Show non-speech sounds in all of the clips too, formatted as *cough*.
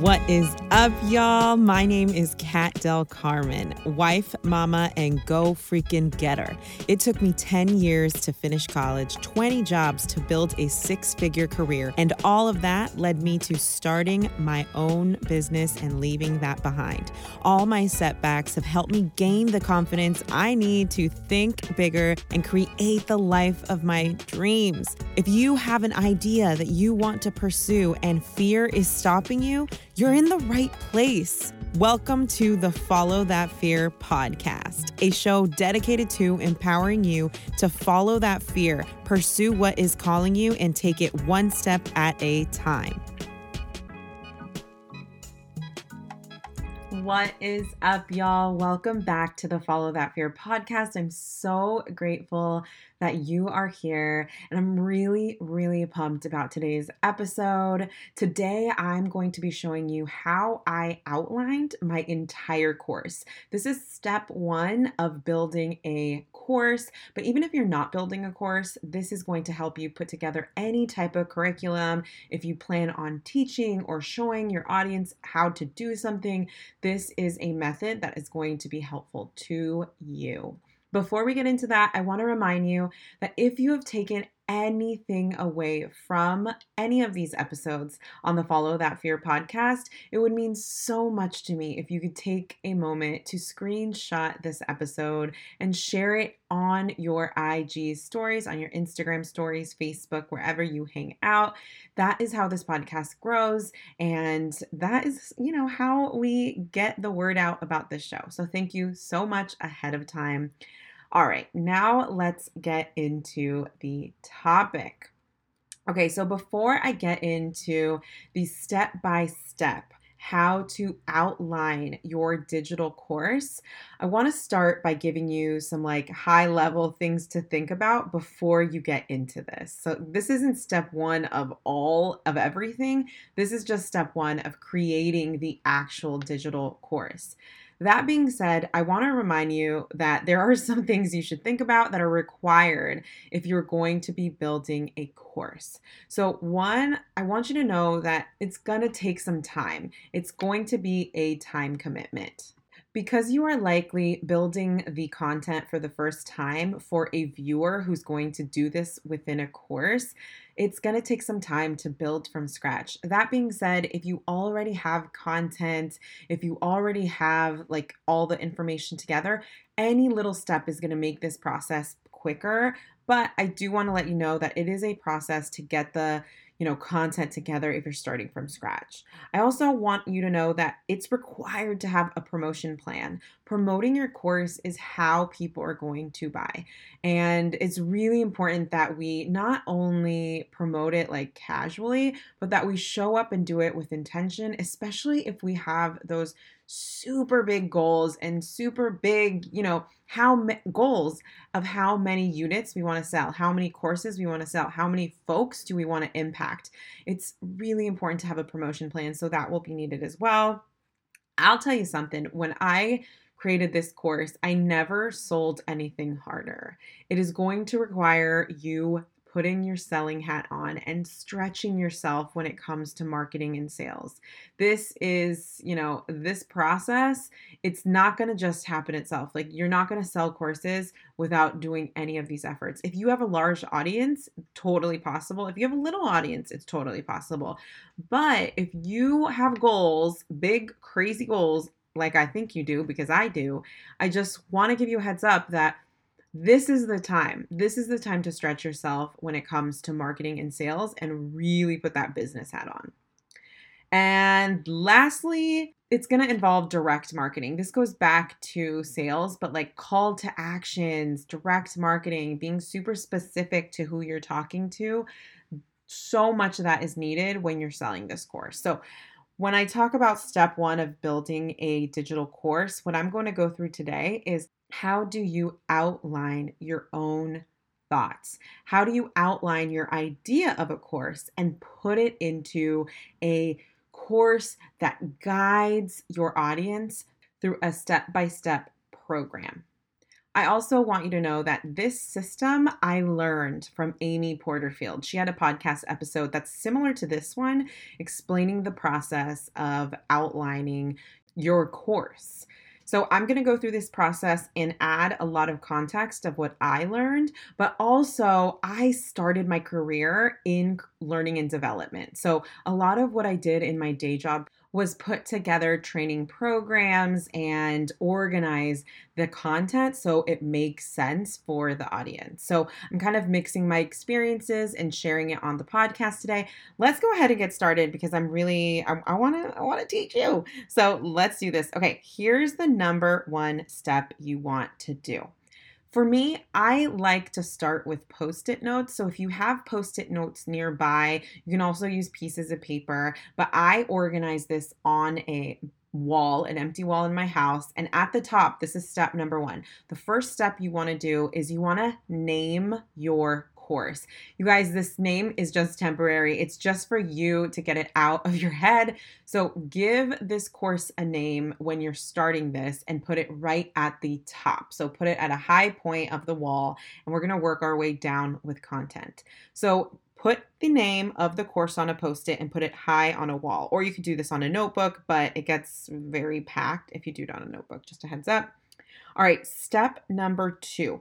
What is up, y'all? My name is Kat Del Carmen, wife, mama, and go freaking getter. It took me 10 years to finish college, 20 jobs to build a six figure career, and all of that led me to starting my own business and leaving that behind. All my setbacks have helped me gain the confidence I need to think bigger and create the life of my dreams. If you have an idea that you want to pursue and fear is stopping you, you're in the right place. Welcome to the Follow That Fear podcast, a show dedicated to empowering you to follow that fear, pursue what is calling you, and take it one step at a time. What is up, y'all? Welcome back to the Follow That Fear podcast. I'm so grateful that you are here. And I'm really, really pumped about today's episode. Today, I'm going to be showing you how I outlined my entire course. This is step one of building a course. But even if you're not building a course, this is going to help you put together any type of curriculum. If you plan on teaching or showing your audience how to do something, this is a method that is going to be helpful to you. Before we get into that, I want to remind you that if you have taken anything away from any of these episodes on the Follow That Fear podcast, it would mean so much to me if you could take a moment to screenshot this episode and share it on your IG stories, on your Instagram stories, Facebook, wherever you hang out. That is how this podcast grows. And that is, you know, how we get the word out about this show. So thank you so much ahead of time. All right, now let's get into the topic. Okay, so before I get into the step by step, how to outline your digital course, I want to start by giving you some like high level things to think about before you get into this. So, this isn't step one of all of everything, this is just step one of creating the actual digital course. That being said, I want to remind you that there are *laughs* some things you should think about that are required if you're going to be building a course. So, one, I want you to know that it's going to take some time, it's going to be a time commitment. Because you are likely building the content for the first time for a viewer who's going to do this within a course, it's going to take some time to build from scratch. That being said, if you already have content, if you already have like all the information together, any little step is going to make this process quicker. But I do want to let you know that it is a process to get the you know, content together if you're starting from scratch. I also want you to know that it's required to have a promotion plan. Promoting your course is how people are going to buy. And it's really important that we not only promote it like casually, but that we show up and do it with intention, especially if we have those super big goals and super big, you know, how ma- goals of how many units we want to sell, how many courses we want to sell, how many folks do we want to impact. It's really important to have a promotion plan, so that will be needed as well. I'll tell you something, when I created this course, I never sold anything harder. It is going to require you putting your selling hat on and stretching yourself when it comes to marketing and sales. This is, you know, this process, it's not going to just happen itself. Like you're not going to sell courses without doing any of these efforts. If you have a large audience, totally possible. If you have a little audience, it's totally possible. But if you have goals, big crazy goals, like I think you do because I do, I just want to give you a heads up that this is the time. This is the time to stretch yourself when it comes to marketing and sales and really put that business hat on. And lastly, it's going to involve direct marketing. This goes back to sales, but like call to actions, direct marketing, being super specific to who you're talking to. So much of that is needed when you're selling this course. So, when I talk about step one of building a digital course, what I'm going to go through today is how do you outline your own thoughts? How do you outline your idea of a course and put it into a course that guides your audience through a step by step program? I also want you to know that this system I learned from Amy Porterfield. She had a podcast episode that's similar to this one, explaining the process of outlining your course. So I'm going to go through this process and add a lot of context of what I learned, but also I started my career in learning and development. So a lot of what I did in my day job was put together training programs and organize the content so it makes sense for the audience. So I'm kind of mixing my experiences and sharing it on the podcast today. Let's go ahead and get started because I'm really I want to I want to teach you. So let's do this. Okay, here's the number one step you want to do. For me, I like to start with post it notes. So if you have post it notes nearby, you can also use pieces of paper, but I organize this on a wall, an empty wall in my house. And at the top, this is step number one. The first step you want to do is you want to name your course. You guys, this name is just temporary. It's just for you to get it out of your head. So give this course a name when you're starting this and put it right at the top. So put it at a high point of the wall, and we're to work our way down with content. So put the name of the course on a post it and put it high on a wall. Or you could do this on a notebook, but it gets very packed if you do it on a notebook. Just a heads up. All right, step number two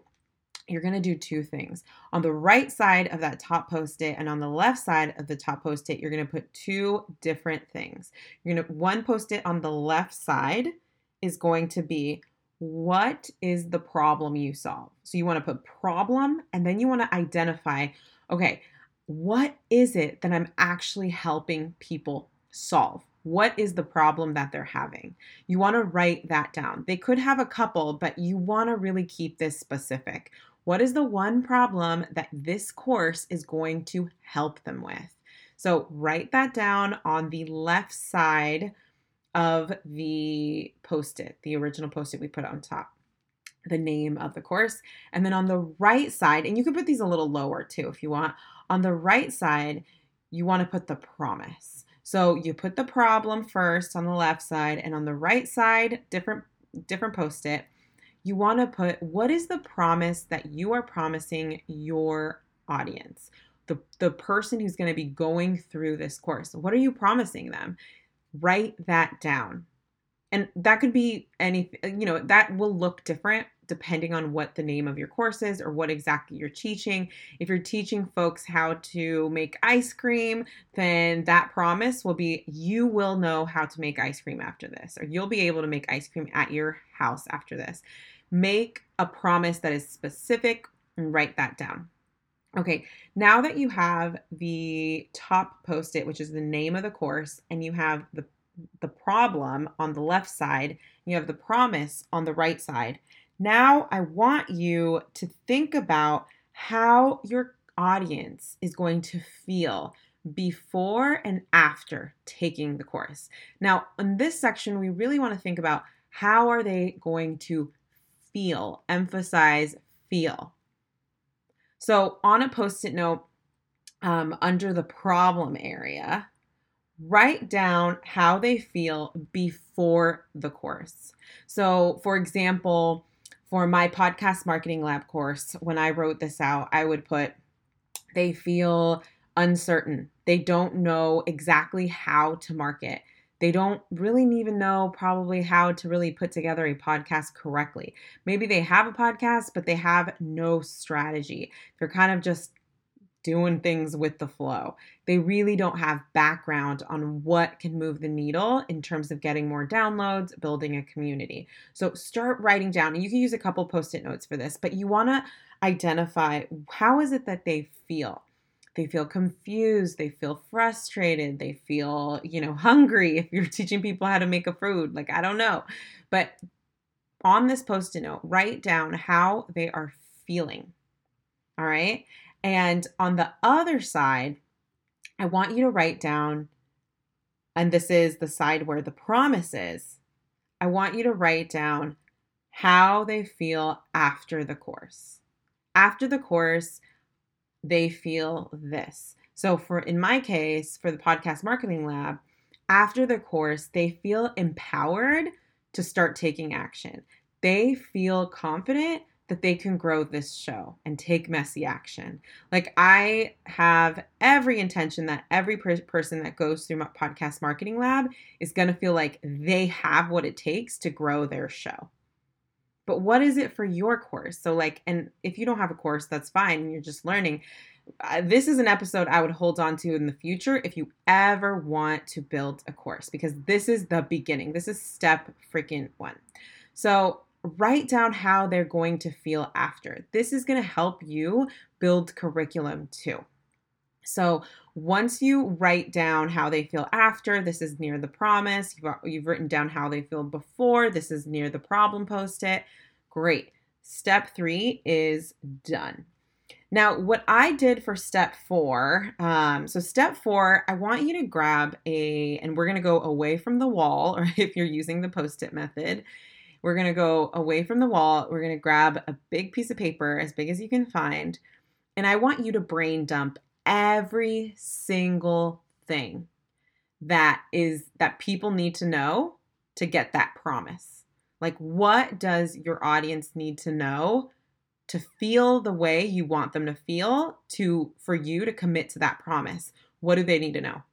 you're going to do two things. On the right side of that top post it and on the left side of the top post it, you're going to put two different things. You're going to one post it on the left side is going to be what is the problem you solve? So you want to put problem and then you want to identify okay, what is it that I'm actually helping people solve? What is the problem that they're having? You want to write that down. They could have a couple, but you want to really keep this specific. What is the one problem that this course is going to help them with? So write that down on the left side of the post it, the original post it we put on top, the name of the course. And then on the right side, and you can put these a little lower too if you want, on the right side, you want to put the promise. So you put the problem first on the left side, and on the right side, different different post it, you want to put what is the promise that you are promising your audience, the, the person who's going to be going through this course. What are you promising them? Write that down. And that could be any, you know, that will look different depending on what the name of your course is or what exactly you're teaching. If you're teaching folks how to make ice cream, then that promise will be you will know how to make ice cream after this, or you'll be able to make ice cream at your house after this. Make a promise that is specific and write that down. Okay, now that you have the top post it, which is the name of the course, and you have the the problem on the left side, you have the promise on the right side. Now I want you to think about how your audience is going to feel before and after taking the course. Now, in this section, we really want to think about how are they going to feel, emphasize feel. So on a post it note, um, under the problem area, write down how they feel before the course. So, for example, for my podcast marketing lab course, when I wrote this out, I would put they feel uncertain. They don't know exactly how to market. They don't really even know probably how to really put together a podcast correctly. Maybe they have a podcast, but they have no strategy. They're kind of just doing things with the flow. They really don't have background on what can move the needle in terms of getting more downloads, building a community. So start writing down, and you can use a couple post it notes for this, but you want to identify how is it that they feel they feel confused, they feel frustrated, they feel, you know, hungry if you're *laughs* teaching people how to make a food. Like, I don't know. But on this post it note, write down how they are feeling. All right. And on the other side, I want you to write down, and this is the side where the promise is. I want you to write down how they feel after the course. After the course, they feel this. So for in my case, for the podcast marketing lab, after the course, they feel empowered to start taking action. They feel confident that they can grow this show and take messy action. Like, I have every intention that every per- person that goes through my podcast marketing lab is going to feel like they have what it takes to grow their show. But what is it for your course? So, like, and if you don't have a course, that's fine. and You're just learning. This is an episode I would hold on to in the future if you ever want to build a course because this is the beginning. This is step freaking one. So, write down how they're going to feel after. This is going to help you build curriculum too. So, once you write down how they feel after, this is near the promise. You've, you've written down how they feel before, this is near the problem post it. Great. Step three is done. Now, what I did for step four, um, so step four, I want you to grab a, and we're going to go away from the wall, or *laughs* if you're using the post it method, we're going to go away from the wall. We're going to grab a big piece of paper, as big as you can find, and I want you to brain dump every single thing that is that people need to know to get that promise. Like what does your audience need to know to feel the way you want them to feel to for you to commit to that promise? What do they need to know?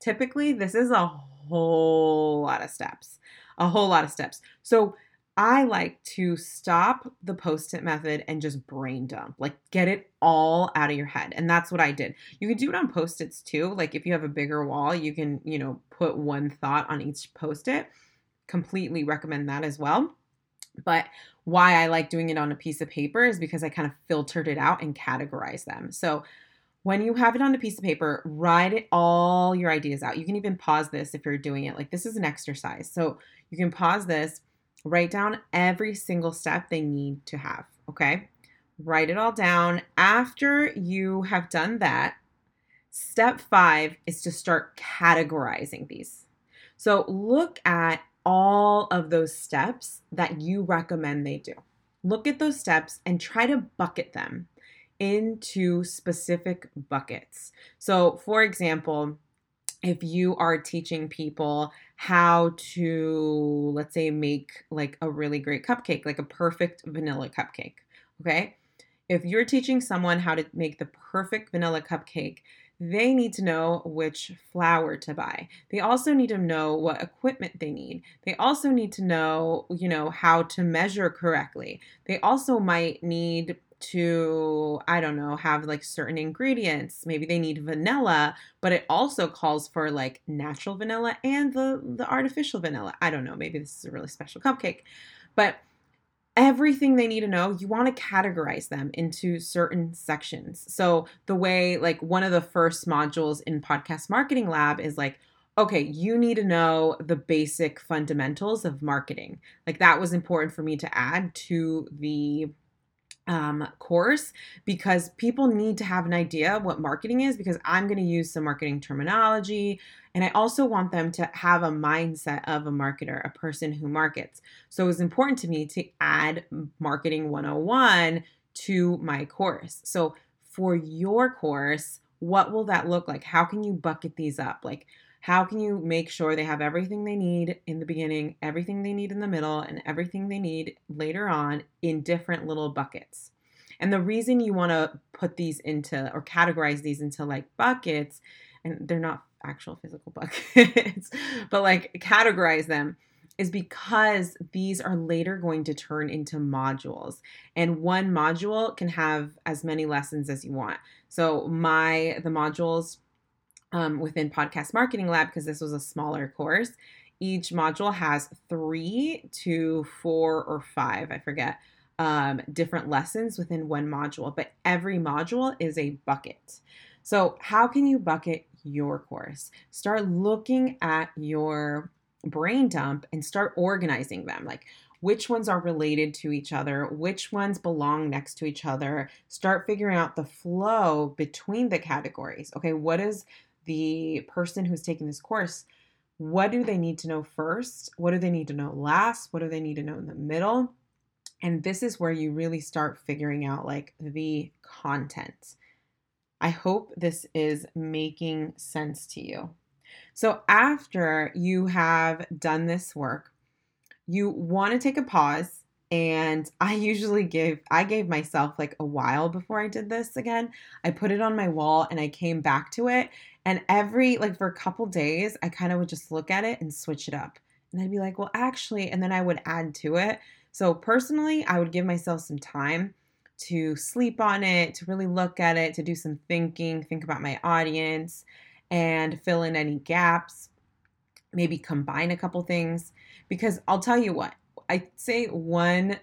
Typically, this is a whole lot of steps a whole lot of steps. So I like to stop the post it method and just brain dump, like get it all out of your head. And that's what I did. You can do it on post its too. Like if you have a bigger wall, you can, you know, put one thought on each post it. Completely recommend that as well. But why I like doing it on a piece of paper is because I kind of filtered it out and categorized them. So when you have it on a piece of paper, write it all your ideas out. You can even pause this if you're doing it. Like this is an exercise. So you can pause this, write down every single step they need to have. Okay. Write it all down. After you have done that, step five is to start categorizing these. So look at all of those steps that you recommend they do. Look at those steps and try to bucket them into specific buckets. So, for example, if you are teaching people how to, let's say, make like a really great cupcake, like a perfect vanilla cupcake, okay? If you're teaching someone how to make the perfect vanilla cupcake, they need to know which flour to buy. They also need to know what equipment they need. They also need to know, you know, how to measure correctly. They also might need to i don't know have like certain ingredients. Maybe they need vanilla but it also calls for like natural vanilla and the the artificial vanilla. I don't know maybe this is a really special cupcake but everything they need to know you want to categorize them into certain sections. So the way like one of the first modules in podcast marketing lab is like okay, you need to know the basic fundamentals of marketing. Like that was important for me to add to the um, course because people need to have an idea what marketing is because I'm going to use some marketing terminology. And I also want them to have a mindset of a marketer, a person who markets. So it was important to me to add Marketing 101 to my course. So for your course, what will that look like? How can you bucket these up? Like, how can you make sure they have everything they need in the beginning, everything they need in the middle, and everything they need later on in different little buckets? And the reason you want to put these into or categorize these into like buckets, and they're not actual physical *laughs* buckets, but like categorize them is because these are later going to turn into modules. And one module can have as many lessons as you want. So my the modules um, within Podcast Marketing Lab because this was a smaller course. Each module has three to four or five, I forget, um, different lessons within one module, but every module is a bucket. So, how can you bucket your course? Start looking at your brain dump and start organizing them. Like, which ones are related to each other, which ones belong next to each other. Start figuring out the flow between the categories. Okay, what is the person who's taking this course, what do they need to know first? What do they need to know last? What do they need to know in the middle? And this is where you really start figuring out like the content. I hope this is making sense to you. So, after you have done this work, you want to take a pause and I usually give I gave myself like a while before I did this again. I put it on my wall and I came back to it and every like for a couple days I kind of would just look at it and switch it up. And I'd be like, "Well, actually," and then I would add to it. So personally, I would give myself some time to sleep on it, to really look at it, to do some thinking, think about my audience and fill in any gaps, maybe combine a couple things because I'll tell you what, I'd say one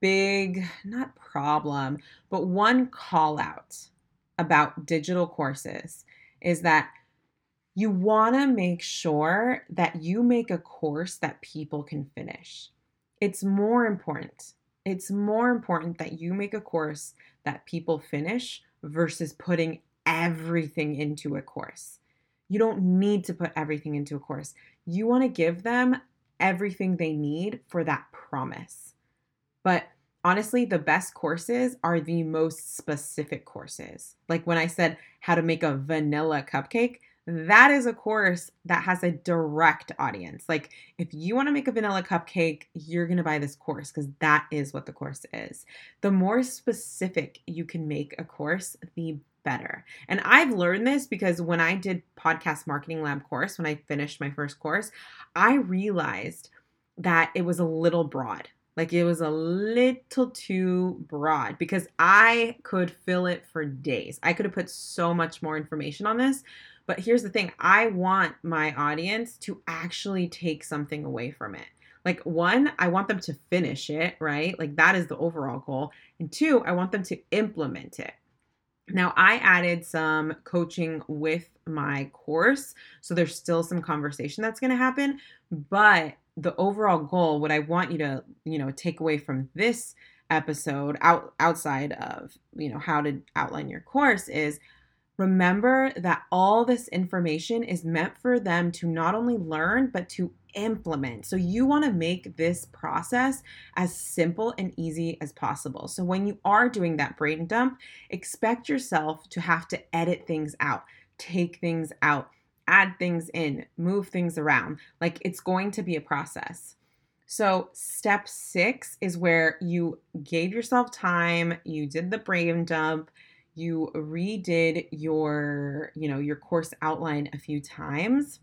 big, not problem, but one call out about digital courses is that you want to make sure that you make a course that people can finish. It's more important. It's more important that you make a course that people finish versus putting everything into a course. You don't need to put everything into a course. You want to give them everything they need for that promise. But honestly, the best courses are the most specific courses. Like when I said how to make a vanilla cupcake, that is a course that has a direct audience. Like if you want to make a vanilla cupcake, you're going to buy this course because that is what the course is. The more specific you can make a course, the better. And I've learned this because when I did podcast marketing lab course, when I finished my first course, I realized that it was a little broad. Like it was a little too broad because I could fill it for days. I could have put so much more information on this. But here's the thing I want my audience to actually take something away from it. Like, one, I want them to finish it, right? Like, that is the overall goal. And two, I want them to implement it. Now, I added some coaching with my course, so there's still some conversation that's going to happen, but the overall goal, what I want you to, you know, take away from this episode out outside of, you know, how to outline your course is remember that all this information is meant for them to not only learn but to implement. So you want to make this process as simple and easy as possible. So when you are doing that brain dump, expect yourself to have to edit things out, take things out, add things in, move things around. Like it's going to be a process. So, step six is where you gave yourself time, you did the brain dump, you redid your, you know, your course outline a few times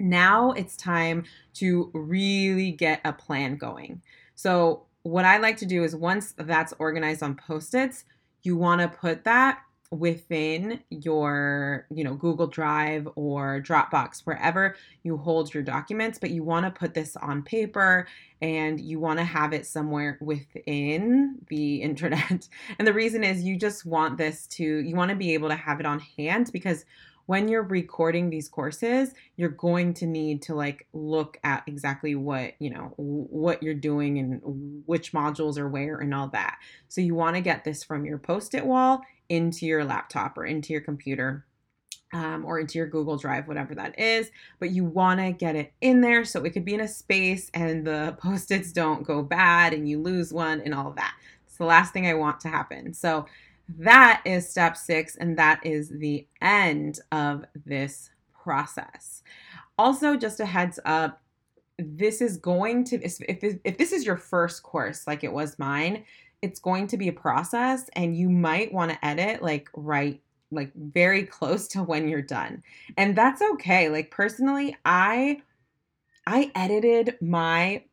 now it's time to really get a plan going. So, what I like to do is once that's organized on post-its, you want to put that within your, you know, Google Drive or Dropbox, wherever you hold your documents, but you want to put this on paper and you want to have it somewhere within the *laughs* internet. And the reason is you just want this to you want to be able to have it on hand because when you're recording these courses, you're going to need to like look at exactly what, you know, what you're doing and which modules are where and all that. So you want to get this from your post-it wall into your laptop or into your computer. Um, or into your Google Drive, whatever that is. But you want to get it in there so it could be in a space and the *laughs* post its don't go bad and you lose one and all of that. It's the last thing I want to happen. So that is step six, and that is the end of this process. Also, just a heads up this is going to, if, if this is your first course, like it was mine, it's going to be a process, and you might want to edit like right like very close to when you're done. And that's okay. Like personally, I I edited my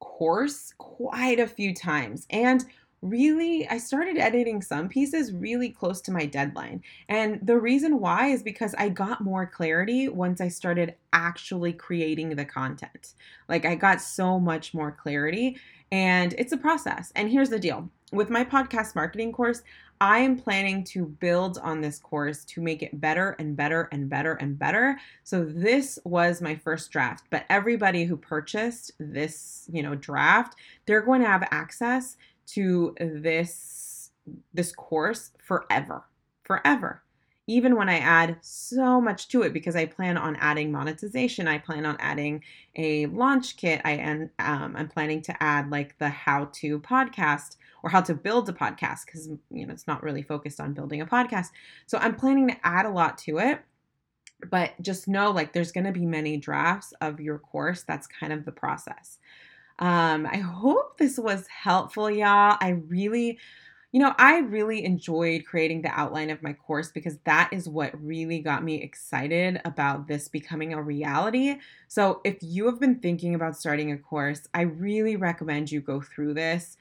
course quite a few times. And really I started editing some pieces really close to my deadline. And the reason why is because I got more clarity once I started actually creating the content. Like I got so much more clarity and it's a process. And here's the deal. With my podcast marketing course, I am planning to build on this course to make it better and better and better and better. So this was my first draft, but everybody who purchased this, you know, draft, they're going to have access to this this course forever. Forever. Even when I add so much to it because I plan on adding monetization, I plan on adding a launch kit. I am um, I'm planning to add like the how to podcast or how to build a podcast because you know it's not really focused on building a podcast. So I'm planning to add a lot to it but just know like there's going to be many drafts of your course that's kind of the process Um, I hope this was helpful, y'all. I really you know, I really enjoyed creating the outline of my course because that is what really got me excited about this becoming a reality. So, if you have been thinking about starting a course, I really recommend you go through this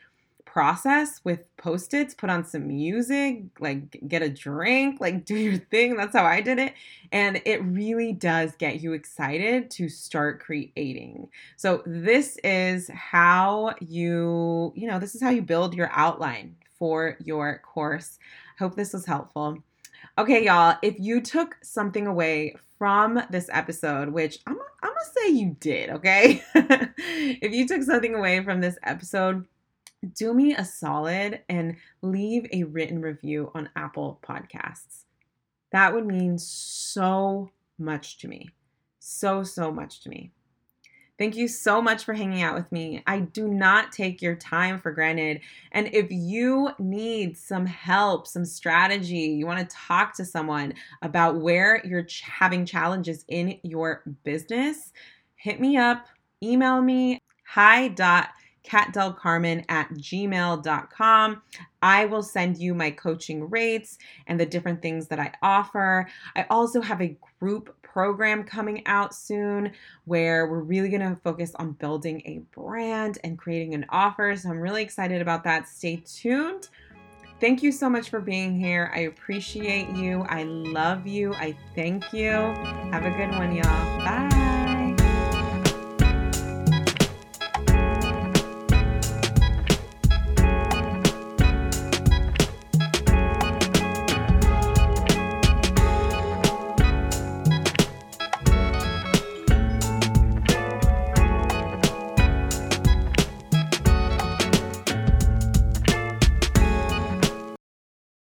process with post its, put on some music, like get a drink, like *laughs* do your thing. That's how I did it. And it really does get you excited to start creating. So, this is how you, you know, this is how you build your outline for your course. Hope this was helpful. Okay, y'all, if you took something away from this episode, which I'm, I'm gonna say you did, okay? *laughs* if you took something away from this episode, do me a solid and leave a written review on Apple Podcasts. That would mean so much to me. So, so much to me. Thank you so much for hanging out with me. I do not take your time for granted. And if you need some help, some strategy, you want to talk to someone about where you're having challenges in your business, hit me up, email me, hi dot katdelcarmen at gmail.com. I will send you my coaching rates and the different things that I offer. I also have a group program coming out soon where we're really going to focus on building a brand and creating an offer. So I'm really excited about that. Stay tuned. Thank you so much for being here. I appreciate you. I love you. I thank you. Have a good one, y'all. Bye.